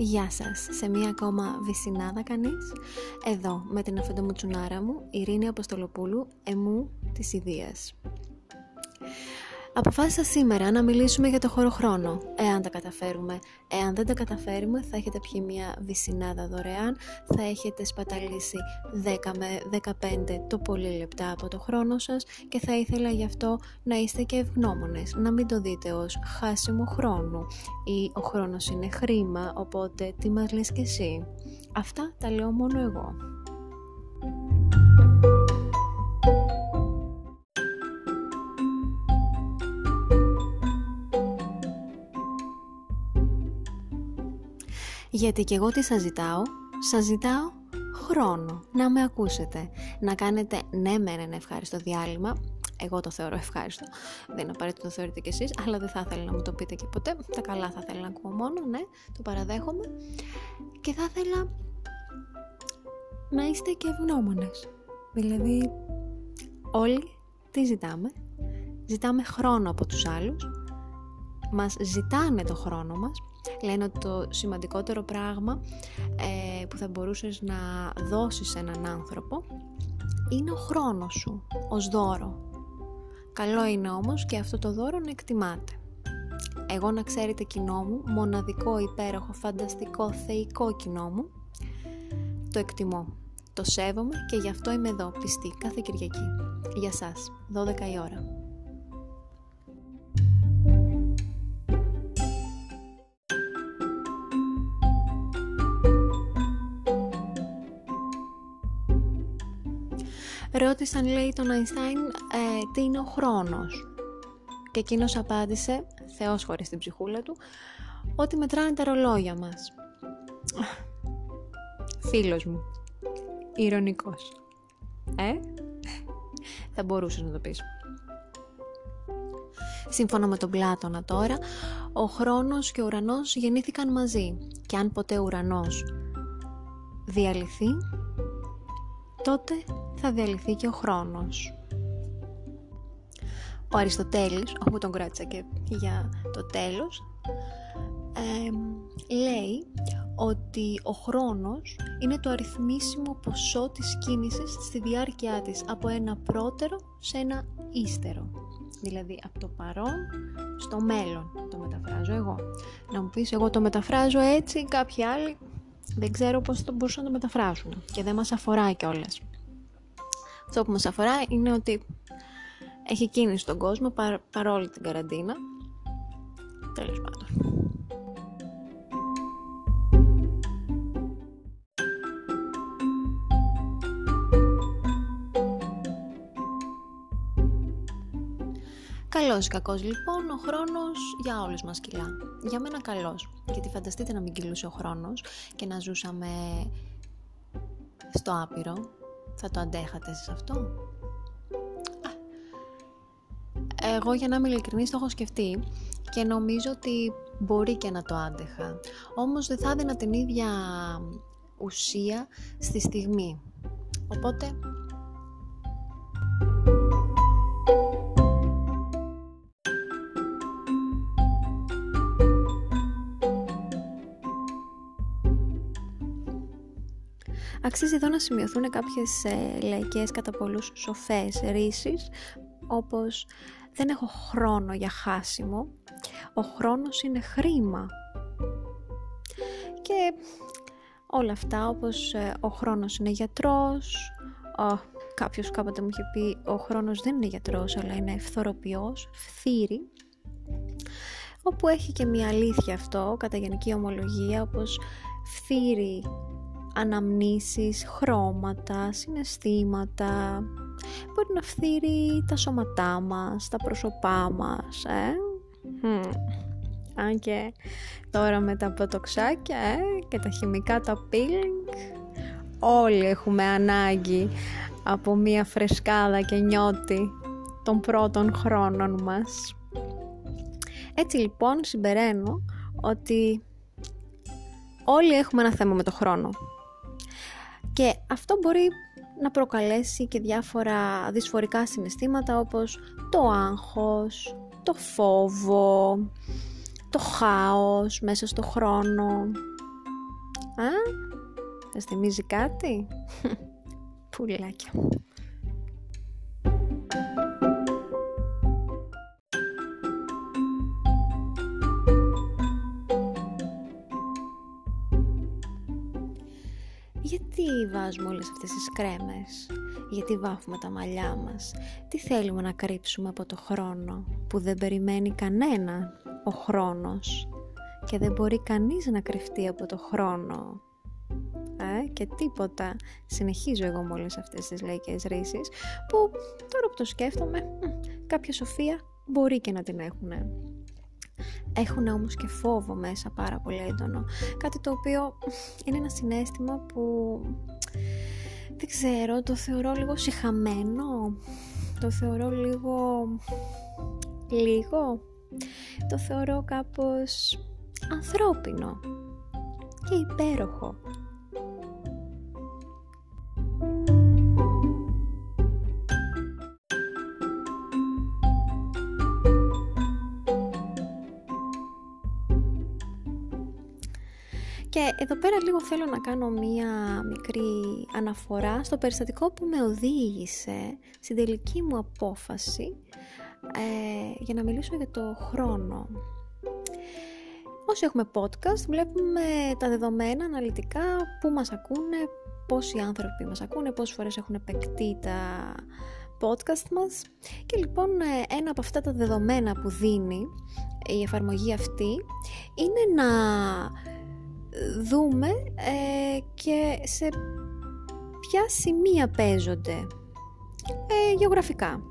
Γεια σας, σε μία ακόμα βυσινάδα κανείς. Εδώ, με την αφεντομουτσουνάρα μου, Ειρήνη Αποστολοπούλου, εμού της Ιδίας. Αποφάσισα σήμερα να μιλήσουμε για το χωροχρόνο, εάν τα καταφέρουμε. Εάν δεν τα καταφέρουμε θα έχετε πιει μια βυσινάδα δωρεάν, θα έχετε σπαταλήσει 10 με 15 το πολύ λεπτά από το χρόνο σας και θα ήθελα γι' αυτό να είστε και ευγνώμονες, να μην το δείτε ως χάσιμο χρόνου ή ο χρόνος είναι χρήμα, οπότε τι μας λες και εσύ. Αυτά τα λέω μόνο εγώ. Γιατί και εγώ τι σας ζητάω, σας ζητάω χρόνο, να με ακούσετε, να κάνετε ναι με ένα ευχάριστο διάλειμμα, εγώ το θεωρώ ευχάριστο, δεν είναι απαραίτητο το θεωρείτε κι εσείς, αλλά δεν θα ήθελα να μου το πείτε και ποτέ, τα καλά θα ήθελα να ακούω μόνο, ναι, το παραδέχομαι. Και θα ήθελα να είστε και ευγνώμονες, δηλαδή όλοι τι ζητάμε, ζητάμε χρόνο από τους άλλους, μας ζητάνε το χρόνο μας λένε ότι το σημαντικότερο πράγμα ε, που θα μπορούσες να δώσεις σε έναν άνθρωπο είναι ο χρόνος σου ως δώρο. Καλό είναι όμως και αυτό το δώρο να εκτιμάτε. Εγώ να ξέρετε κοινό μου, μοναδικό, υπέροχο, φανταστικό, θεϊκό κοινό μου, το εκτιμώ. Το σέβομαι και γι' αυτό είμαι εδώ, πιστή, κάθε Κυριακή. Για σας, 12 η ώρα. Ρώτησαν λέει τον Αϊνστάιν ε, τι είναι ο χρόνος; Και εκείνος απάντησε, θεός χωρίς την ψυχούλα του, ότι μετράνε τα ρολόγια μας. Φίλος μου, ηρωνικός. Ε, θα μπορούσες να το πεις. Σύμφωνα με τον Πλάτωνα τώρα, ο χρόνος και ο ουρανός γεννήθηκαν μαζί και αν ποτέ ο ουρανός διαλυθεί, τότε θα διαλυθεί και ο χρόνος. Ο Αριστοτέλης, όπου τον κράτησα και για το τέλος, λέει ότι ο χρόνος είναι το αριθμίσιμο ποσό της κίνησης στη διάρκεια της από ένα πρώτερο σε ένα ύστερο. Δηλαδή από το παρόν στο μέλλον το μεταφράζω εγώ. Να μου πεις εγώ το μεταφράζω έτσι, κάποιοι άλλοι δεν ξέρω πώς το μπορούσαν να το μεταφράσουν και δεν μας αφορά κιόλας. Αυτό που μας αφορά είναι ότι έχει κίνηση στον κόσμο παρ, παρόλη την καραντίνα. Τέλος πάντων. Καλός ή κακός λοιπόν, ο χρόνος για όλους μας κυλά. Για μένα καλός, γιατί φανταστείτε να μην κυλούσε ο χρόνος και να ζούσαμε στο άπειρο, θα το αντέχατε σε αυτό; Εγώ για να είμαι ειλικρινής το έχω σκεφτεί και νομίζω ότι μπορεί και να το άντεχα. Όμως δεν θα έδινα την ίδια ουσία στη στιγμή. Οπότε Αξίζει εδώ να σημειωθούν κάποιες ε, λαϊκές κατά πολλούς σοφές ρίσεις όπως δεν έχω χρόνο για χάσιμο, ο χρόνος είναι χρήμα και όλα αυτά όπως ε, ο χρόνος είναι γιατρός, ο, κάποιος κάποτε μου είχε πει ο χρόνος δεν είναι γιατρός αλλά είναι ευθοροποιός, φθήρι όπου έχει και μια αλήθεια αυτό κατά γενική ομολογία όπως φθήρι αναμνήσεις, χρώματα, συναισθήματα. Μπορεί να φθείρει τα σώματά μας, τα πρόσωπά μας, ε. Αν και τώρα με τα ποτοξάκια ε, και τα χημικά τα peeling, όλοι έχουμε ανάγκη από μία φρεσκάδα και νιώτη των πρώτων χρόνων μας. Έτσι λοιπόν συμπεραίνω ότι όλοι έχουμε ένα θέμα με το χρόνο. Και αυτό μπορεί να προκαλέσει και διάφορα δυσφορικά συναισθήματα όπως το άγχος, το φόβο, το χάος μέσα στο χρόνο. Α, σας θυμίζει κάτι; Πουλάκια Γιατί βάζουμε όλες αυτές τις κρέμες, γιατί βάφουμε τα μαλλιά μας, τι θέλουμε να κρύψουμε από το χρόνο που δεν περιμένει κανένα ο χρόνος και δεν μπορεί κανείς να κρυφτεί από το χρόνο; Ε, και τίποτα. Συνεχίζω εγώ με όλες αυτές τις λαϊκές ρίσεις που τώρα που το σκέφτομαι κάποια σοφία μπορεί και να την έχουν. Έχουν όμως και φόβο μέσα πάρα πολύ έντονο. Κάτι το οποίο είναι ένα συνέστημα που δεν ξέρω, το θεωρώ λίγο συχαμένο, το θεωρώ λίγο... λίγο, το θεωρώ κάπως ανθρώπινο και υπέροχο. Και εδώ πέρα λίγο θέλω να κάνω μία μικρή αναφορά στο περιστατικό που με οδήγησε στην τελική μου απόφαση ε, για να μιλήσω για το χρόνο. Όσοι έχουμε podcast βλέπουμε τα δεδομένα αναλυτικά, πού μας ακούνε, πόσοι άνθρωποι μας ακούνε, πόσες φορές έχουν επεκτεί τα podcast μας και λοιπόν ε, ένα από αυτά τα δεδομένα που δίνει η εφαρμογή αυτή είναι να δούμε ε, και σε ποια σημεία παίζονται ε, γεωγραφικά.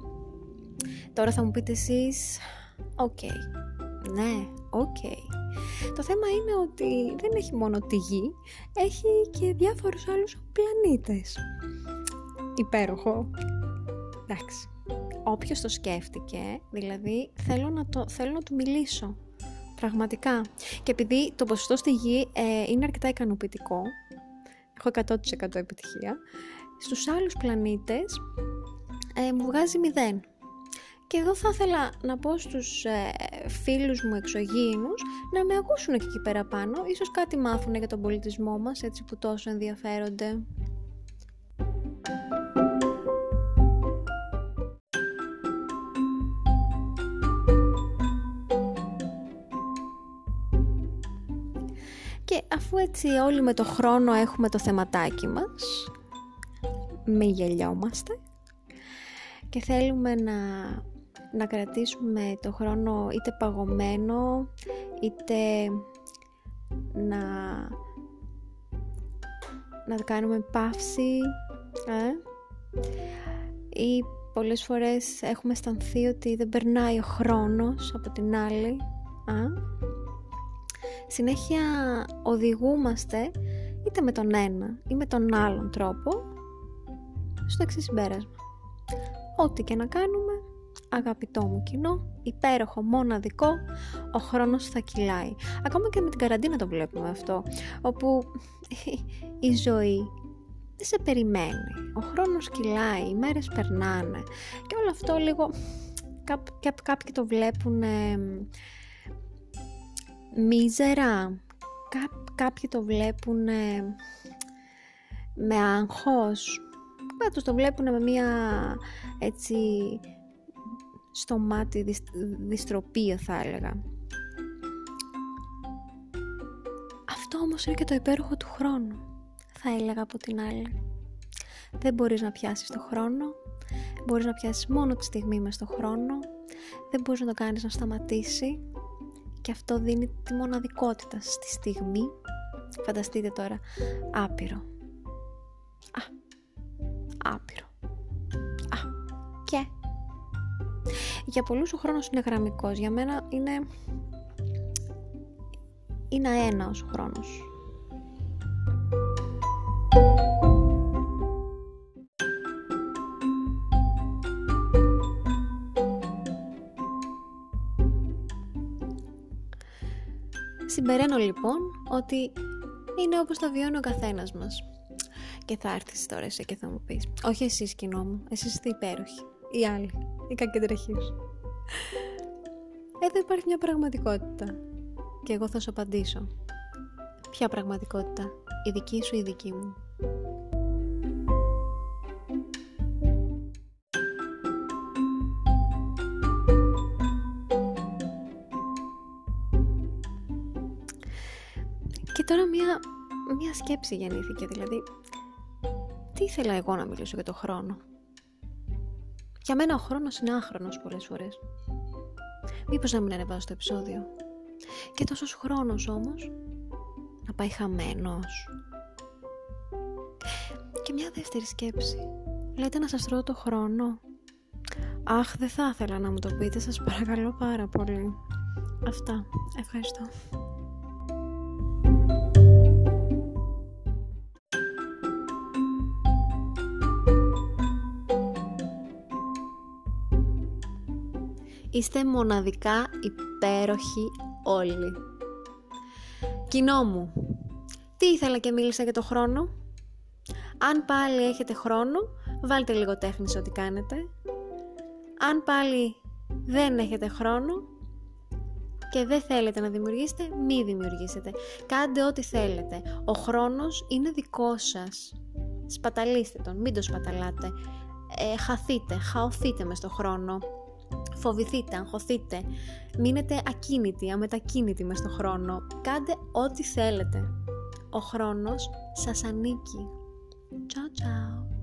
Τώρα θα μου πείτε εσείς, οκ, ναι, οκ. Το θέμα είναι ότι δεν έχει μόνο τη γη, έχει και διάφορους άλλους πλανήτες. Υπέροχο. Εντάξει. Όποιος το σκέφτηκε, δηλαδή θέλω να, το, θέλω να του μιλήσω Πραγματικά. Και επειδή το ποσοστό στη γη ε, είναι αρκετά ικανοποιητικό, έχω 100% επιτυχία, στους άλλους πλανήτες ε, μου βγάζει 0. Και εδώ θα ήθελα να πω στους ε, φίλους μου εξωγήινους να με ακούσουν και εκεί πέρα πάνω. Ίσως κάτι μάθουν για τον πολιτισμό μας, έτσι που τόσο ενδιαφέρονται. Και αφού έτσι όλοι με το χρόνο έχουμε το θεματάκι μας, μη γελιόμαστε και θέλουμε να, να κρατήσουμε το χρόνο είτε παγωμένο, είτε να, να κάνουμε παύση ε; ή πολλές φορές έχουμε αισθανθεί ότι δεν περνάει ο χρόνος από την άλλη συνέχεια οδηγούμαστε είτε με τον ένα ή με τον άλλον τρόπο στο εξής συμπέρασμα. Ό,τι και να κάνουμε, αγαπητό μου κοινό, υπέροχο, μοναδικό, ο χρόνος θα κυλάει. Ακόμα και με την καραντίνα το βλέπουμε αυτό, όπου η ζωή δεν σε περιμένει. Ο χρόνος κυλάει, οι μέρες περνάνε και όλο αυτό λίγο κάποιοι το βλέπουν μίζερα. κάποιοι το βλέπουν με άγχος. Κάποιοι το βλέπουν με μία έτσι στο μάτι δυσ, δυστροπία θα έλεγα. Αυτό όμως είναι και το υπέροχο του χρόνου, θα έλεγα από την άλλη. Δεν μπορείς να πιάσεις το χρόνο, μπορείς να πιάσεις μόνο τη στιγμή μες στο χρόνο, δεν μπορείς να το κάνεις να σταματήσει, και αυτό δίνει τη μοναδικότητα στη στιγμή. Φανταστείτε τώρα άπειρο. Α, άπειρο. Α, και. Για πολλούς ο χρόνος είναι γραμμικός. Για μένα είναι είναι ένα ο χρόνος Συμπεραίνω λοιπόν ότι είναι όπως τα βιώνει ο καθένας μας. Και θα έρθεις τώρα εσύ και θα μου πεις Όχι εσείς κοινό μου, εσείς είστε υπέροχοι Οι άλλοι, οι κακεντρεχείς Εδώ υπάρχει μια πραγματικότητα Και εγώ θα σου απαντήσω Ποια πραγματικότητα η δική σου η δική μου. Και τώρα μία, μία σκέψη γεννήθηκε, δηλαδή τι ήθελα εγώ να μιλήσω για το χρόνο; Για μένα ο χρόνος είναι άχρονος πολλές φορές. Μήπως να μην ανεβάζω το επεισόδιο; Και τόσος χρόνος όμως να πάει χαμένος. Και μια δεύτερη σκέψη. Λέτε να σας τρώω το χρόνο. Αχ, δεν θα ήθελα να μου το πείτε, σας παρακαλώ πάρα πολύ. Αυτά. Ευχαριστώ. Είστε μοναδικά υπέροχοι όλοι. Κοινό μου, τι ήθελα και μίλησα για το χρόνο; Αν πάλι έχετε χρόνο, βάλτε λίγο τέχνης σε ό,τι κάνετε. Αν πάλι δεν έχετε χρόνο και δεν θέλετε να δημιουργήσετε, μη δημιουργήσετε. Κάντε ό,τι θέλετε. Ο χρόνος είναι δικό σας. Σπαταλίστε τον, μην το σπαταλάτε. Ε, χαθείτε, χαωθείτε μες στο χρόνο φοβηθείτε, αγχωθείτε, μείνετε ακίνητοι, αμετακίνητοι μες στον χρόνο. Κάντε ό,τι θέλετε. Ο χρόνος σας ανήκει. Ciao ciao.